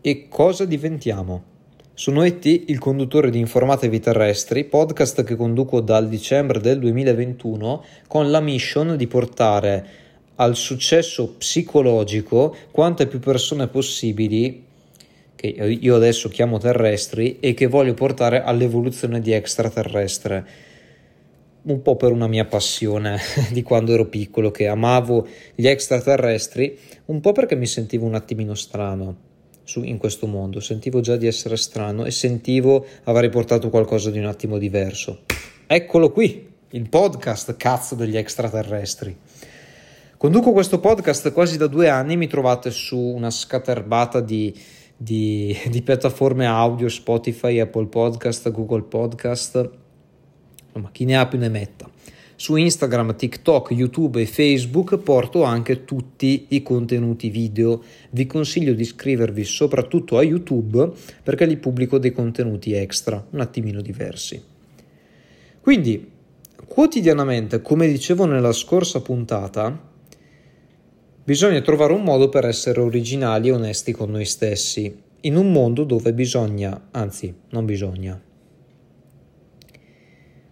e cosa diventiamo. Sono ET, il conduttore di Informatevi Terrestri, podcast che conduco dal dicembre del 2021 con la mission di portare al successo psicologico quante più persone possibili che io adesso chiamo terrestri e che voglio portare all'evoluzione di extraterrestre un po' per una mia passione di quando ero piccolo, che amavo gli extraterrestri, un po' perché mi sentivo un attimino strano su, in questo mondo, sentivo già di essere strano e sentivo avrei portato qualcosa di un attimo diverso. Eccolo qui, il podcast cazzo degli extraterrestri. Conduco questo podcast quasi da due anni, mi trovate su una scaterbata di, di, di piattaforme audio, Spotify, Apple Podcast, Google Podcast, insomma chi ne ha più ne metta. Su Instagram, TikTok, YouTube e Facebook porto anche tutti i contenuti video. Vi consiglio di iscrivervi soprattutto a YouTube perché li pubblico dei contenuti extra, un attimino diversi. Quindi, quotidianamente, come dicevo nella scorsa puntata, bisogna trovare un modo per essere originali e onesti con noi stessi, in un mondo dove bisogna, anzi, non bisogna,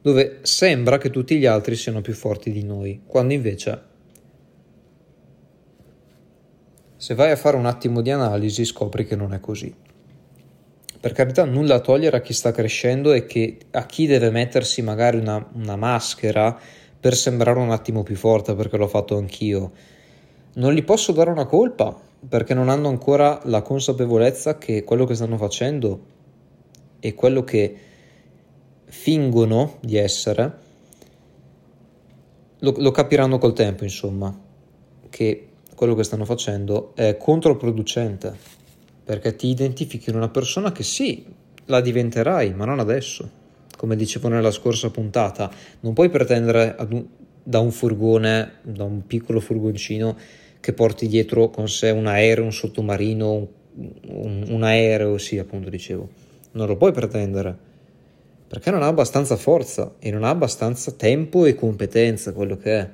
dove sembra che tutti gli altri siano più forti di noi, quando invece se vai a fare un attimo di analisi scopri che non è così. Per carità, nulla a togliere a chi sta crescendo e che, a chi deve mettersi magari una, una maschera per sembrare un attimo più forte, perché l'ho fatto anch'io. Non gli posso dare una colpa, perché non hanno ancora la consapevolezza che quello che stanno facendo e quello che fingono di essere, lo, lo capiranno col tempo, insomma, che quello che stanno facendo è controproducente, perché ti identifichi in una persona che sì, la diventerai, ma non adesso. Come dicevo nella scorsa puntata, non puoi pretendere un, da un furgone, da un piccolo furgoncino, che porti dietro con sé un aereo, un sottomarino, un, un, aereo, sì, appunto dicevo. Non lo puoi pretendere perché non ha abbastanza forza e non ha abbastanza tempo e competenza, quello che è.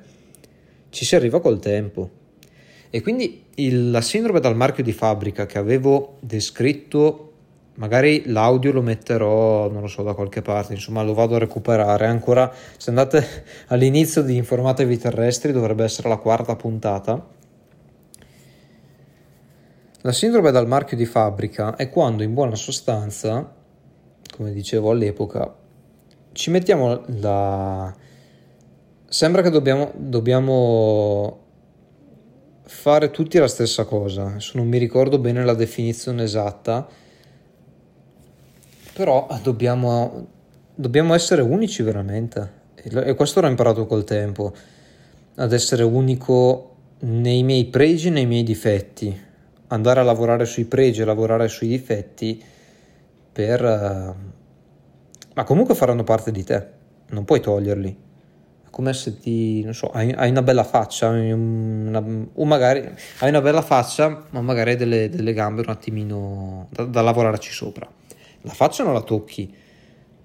Ci si arriva col tempo. E quindi il, la sindrome dal marchio di fabbrica che avevo descritto, magari l'audio lo metterò, non lo so, da qualche parte, insomma lo vado a recuperare. Ancora, se andate all'inizio di Informatevi Terrestri, dovrebbe essere la quarta puntata. La sindrome dal marchio di fabbrica è quando in buona sostanza, come dicevo all'epoca, ci mettiamo la... Sembra che dobbiamo, dobbiamo fare tutti la stessa cosa. Adesso non mi ricordo bene la definizione esatta, però dobbiamo, dobbiamo essere unici veramente. E questo l'ho imparato col tempo, ad essere unico nei miei pregi e nei miei difetti. Andare a lavorare sui pregi e lavorare sui difetti per... ma comunque faranno parte di te, non puoi toglierli come se ti, non so, hai, hai una bella faccia, una, o magari hai una bella faccia, ma magari hai delle, delle gambe un attimino da, da, lavorarci sopra. La faccia non la tocchi,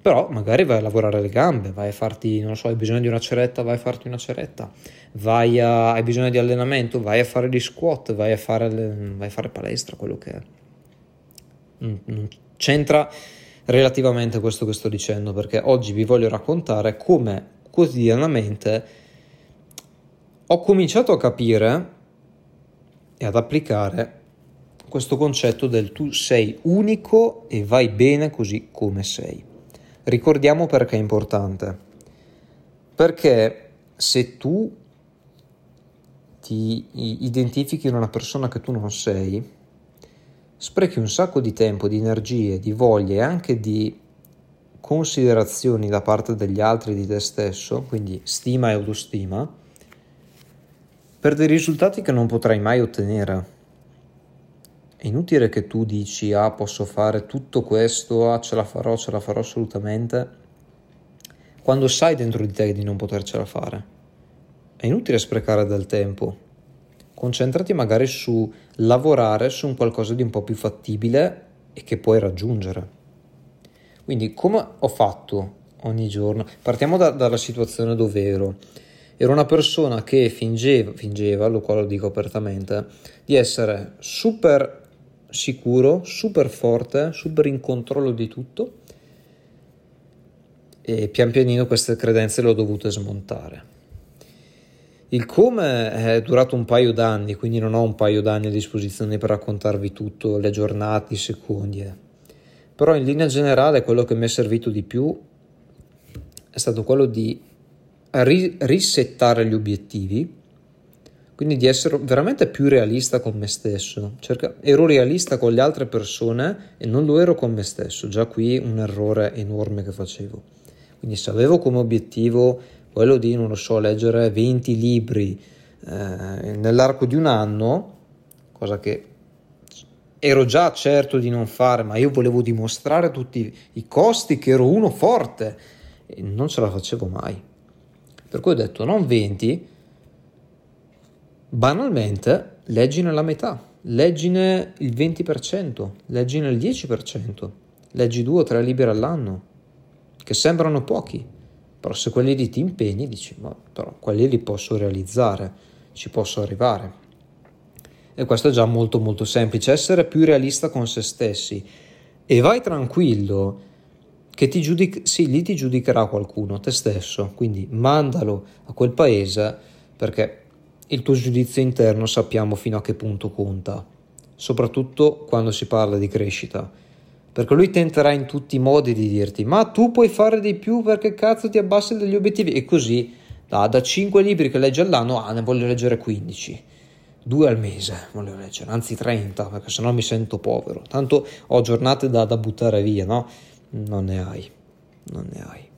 però magari vai a lavorare le gambe, vai a farti, non so, hai bisogno di una ceretta, vai a farti una ceretta, vai a, hai bisogno di allenamento, vai a fare gli squat, vai a fare, vai a fare palestra, quello che è. Non, non c'entra relativamente questo che sto dicendo, perché oggi vi voglio raccontare come quotidianamente ho cominciato a capire e ad applicare questo concetto del tu sei unico e vai bene così come sei. Ricordiamo perché è importante. Perché se tu ti identifichi in una persona che tu non sei, sprechi un sacco di tempo, di energie, di voglie e anche di considerazioni da parte degli altri di te stesso, quindi stima e autostima, per dei risultati che non potrai mai ottenere. È inutile che tu dici ah posso fare tutto questo, ah ce la farò, ce la farò assolutamente, quando sai dentro di te di non potercela fare. È inutile sprecare del tempo. Concentrati magari su lavorare su un qualcosa di un po' più fattibile e che puoi raggiungere. Quindi come ho fatto ogni giorno? Partiamo da, dalla situazione dove ero. Ero una persona che fingeva, fingeva, lo quale lo dico apertamente, di essere super sicuro, super forte, super in controllo di tutto e pian pianino queste credenze le ho dovute smontare. Il come è durato un paio d'anni, quindi non ho un paio d'anni a disposizione per raccontarvi tutto, le giornate, i secondi. Eh però in linea generale quello che mi è servito di più è stato quello di ri- risettare gli obiettivi, quindi di essere veramente più realista con me stesso. Cerca- ero realista con le altre persone e non lo ero con me stesso, già qui un errore enorme che facevo. Quindi se avevo come obiettivo quello di, non lo so, leggere 20 libri eh, nell'arco di un anno, cosa che ero già certo di non fare, ma io volevo dimostrare tutti i costi che ero uno forte e non ce la facevo mai. Per cui ho detto non 20, banalmente leggine la metà, leggine il 20%, leggine il 10%, leggi due o tre libri all'anno, che sembrano pochi, però se quelli lì ti impegni dici ma però quelli li posso realizzare, ci posso arrivare. E questo è già molto molto semplice, essere più realista con se stessi. E vai tranquillo, che ti giudic- sì, lì ti giudicherà qualcuno, te stesso, quindi mandalo a quel paese perché il tuo giudizio interno sappiamo fino a che punto conta, soprattutto quando si parla di crescita. Perché lui tenterà in tutti i modi di dirti: Ma tu puoi fare di più perché cazzo ti abbassi degli obiettivi? E così da, da 5 libri che leggi all'anno, ah, ne voglio leggere 15 due al mese volevo leggere, anzi 30, perché sennò mi sento povero. Tanto ho giornate da, da buttare via, no? Non ne hai, non ne hai.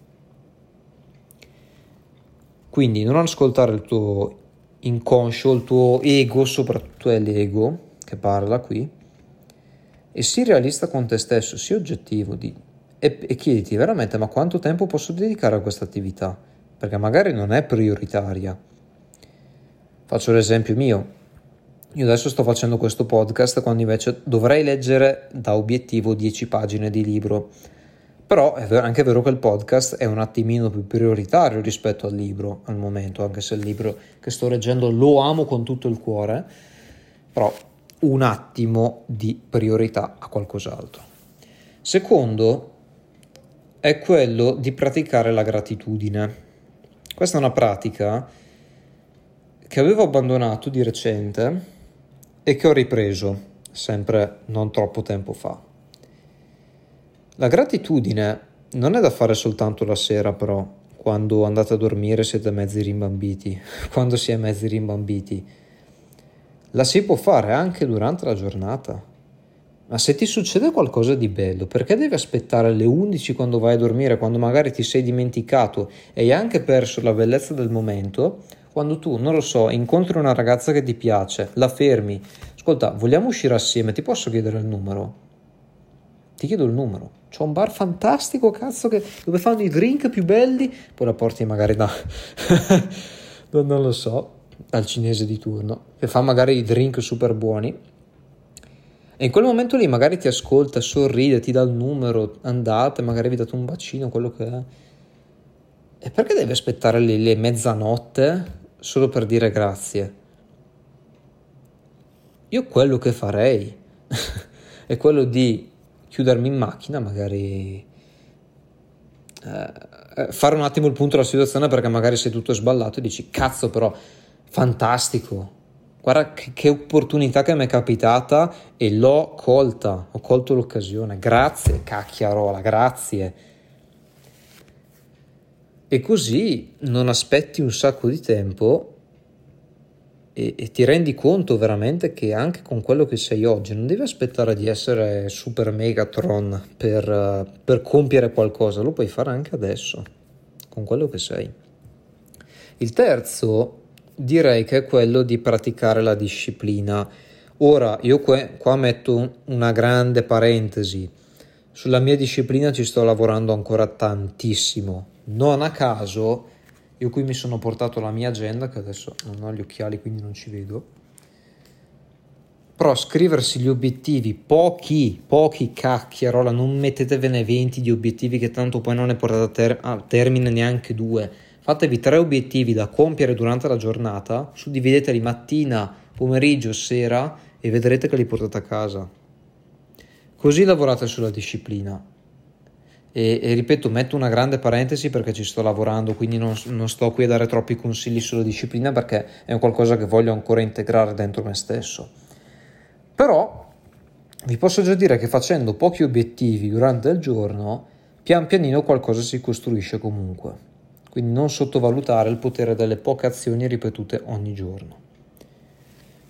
Quindi non ascoltare il tuo inconscio, il tuo ego, soprattutto è l'ego che parla qui, e sii realista con te stesso, sii oggettivo di, e, e chiediti veramente ma quanto tempo posso dedicare a questa attività, perché magari non è prioritaria. Faccio l'esempio mio, io adesso sto facendo questo podcast quando invece dovrei leggere da obiettivo 10 pagine di libro. Però è anche vero che il podcast è un attimino più prioritario rispetto al libro al momento, anche se il libro che sto leggendo lo amo con tutto il cuore, però un attimo di priorità a qualcos'altro. Secondo è quello di praticare la gratitudine. Questa è una pratica che avevo abbandonato di recente e che ho ripreso sempre non troppo tempo fa. La gratitudine non è da fare soltanto la sera però, quando andate a dormire siete mezzi rimbambiti, quando si è mezzi rimbambiti. La si può fare anche durante la giornata. Ma se ti succede qualcosa di bello, perché devi aspettare alle 11 quando vai a dormire, quando magari ti sei dimenticato e hai anche perso la bellezza del momento? Quando tu, non lo so, incontri una ragazza che ti piace, la fermi, ascolta, vogliamo uscire assieme, ti posso chiedere il numero? Ti chiedo il numero. C'è un bar fantastico, cazzo, che, dove fanno i drink più belli, poi la porti magari da... non lo so, dal cinese di turno, che fa magari i drink super buoni. E in quel momento lì magari ti ascolta, sorride, ti dà il numero, andate, magari vi date un bacino, quello che è. E perché devi aspettare le, le mezzanotte solo per dire grazie. Io quello che farei è quello di chiudermi in macchina, magari eh, fare un attimo il punto della situazione perché magari sei tutto sballato e dici cazzo però fantastico. Guarda che, che opportunità che mi è capitata e l'ho colta, ho colto l'occasione. Grazie, cacchiarola, grazie. E così non aspetti un sacco di tempo e, e, ti rendi conto veramente che anche con quello che sei oggi non devi aspettare di essere super Megatron per, per compiere qualcosa, lo puoi fare anche adesso con quello che sei. Il terzo direi che è quello di praticare la disciplina. Ora, io qua, qua metto una grande parentesi. Sulla mia disciplina ci sto lavorando ancora tantissimo. Non a caso io qui mi sono portato la mia agenda, che adesso non ho gli occhiali quindi non ci vedo. Però scriversi gli obiettivi, pochi, pochi cacchierola, non mettetevene 20 di obiettivi che tanto poi non ne portate a, ter- a termine neanche due. Fatevi tre obiettivi da compiere durante la giornata, suddivideteli mattina, pomeriggio, sera e vedrete che li portate a casa. Così lavorate sulla disciplina. E, e, ripeto, metto una grande parentesi perché ci sto lavorando, quindi non, non, sto qui a dare troppi consigli sulla disciplina perché è un qualcosa che voglio ancora integrare dentro me stesso. Però vi posso già dire che facendo pochi obiettivi durante il giorno, pian pianino qualcosa si costruisce comunque. Quindi non sottovalutare il potere delle poche azioni ripetute ogni giorno.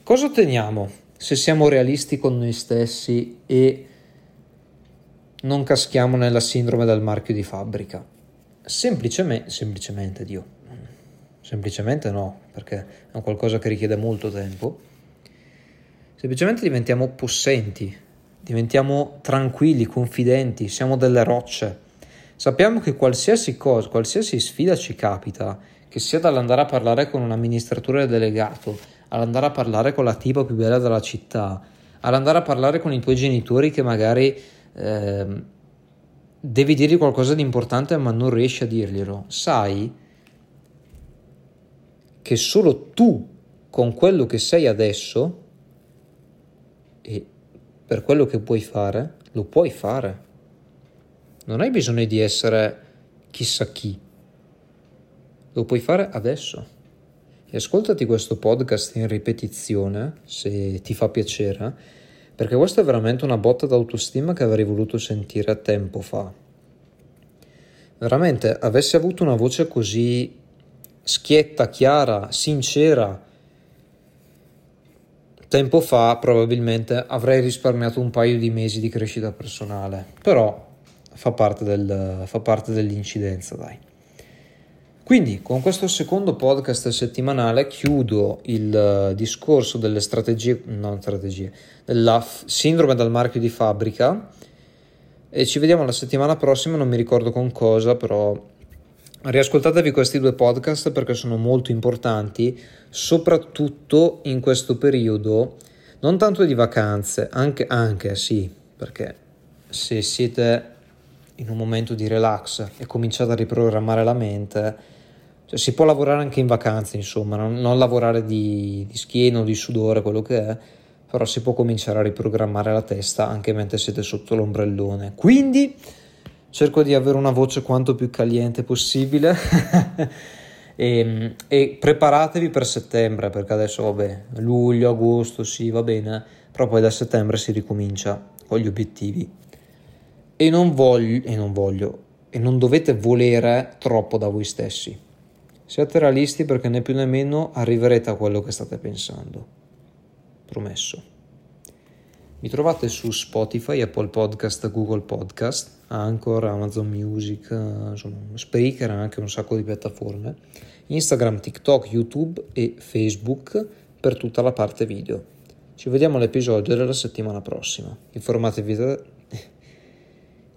Cosa otteniamo se siamo realisti con noi stessi e non caschiamo nella sindrome del marchio di fabbrica. Semplicemente, semplicemente Dio, semplicemente no, perché è un qualcosa che richiede molto tempo. Semplicemente diventiamo possenti, diventiamo tranquilli, confidenti, siamo delle rocce. Sappiamo che qualsiasi cosa, qualsiasi sfida ci capita, che sia dall'andare a parlare con un amministratore delegato, all'andare a parlare con la tipa più bella della città, all'andare a parlare con i tuoi genitori che magari eh, devi dirgli qualcosa di importante ma non riesci a dirglielo, sai che solo tu con quello che sei adesso e per quello che puoi fare, lo puoi fare. Non hai bisogno di essere chissà chi. Lo puoi fare adesso. E ascoltati questo podcast in ripetizione, se ti fa piacere, perché questa è veramente una botta d'autostima che avrei voluto sentire tempo fa. Veramente, avessi avuto una voce così schietta, chiara, sincera, tempo fa probabilmente avrei risparmiato un paio di mesi di crescita personale, però fa parte, del, fa parte dell'incidenza, dai. Quindi con questo secondo podcast settimanale chiudo il eh, discorso delle strategie, non strategie, della f- sindrome del marchio di fabbrica e ci vediamo la settimana prossima, non mi ricordo con cosa, però riascoltatevi questi due podcast perché sono molto importanti, soprattutto in questo periodo, non tanto di vacanze, anche, anche sì, perché se siete in un momento di relax e cominciate a riprogrammare la mente, cioè, si può lavorare anche in vacanze, insomma, non, non lavorare di, di schiena o di sudore, quello che è, però si può cominciare a riprogrammare la testa anche mentre siete sotto l'ombrellone. Quindi cerco di avere una voce quanto più caliente possibile. e, e, preparatevi per settembre perché adesso vabbè luglio agosto sì va bene però poi da settembre si ricomincia con gli obiettivi e non voglio e non voglio e non dovete volere troppo da voi stessi Siate realisti perché né più né meno arriverete a quello che state pensando. Promesso. Mi trovate su Spotify, Apple Podcast, Google Podcast, Anchor, Amazon Music, insomma, Spreaker, anche un sacco di piattaforme, Instagram, TikTok, YouTube e Facebook per tutta la parte video. Ci vediamo all'episodio della settimana prossima. Informatevi,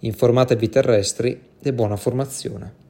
informatevi terrestri e buona formazione.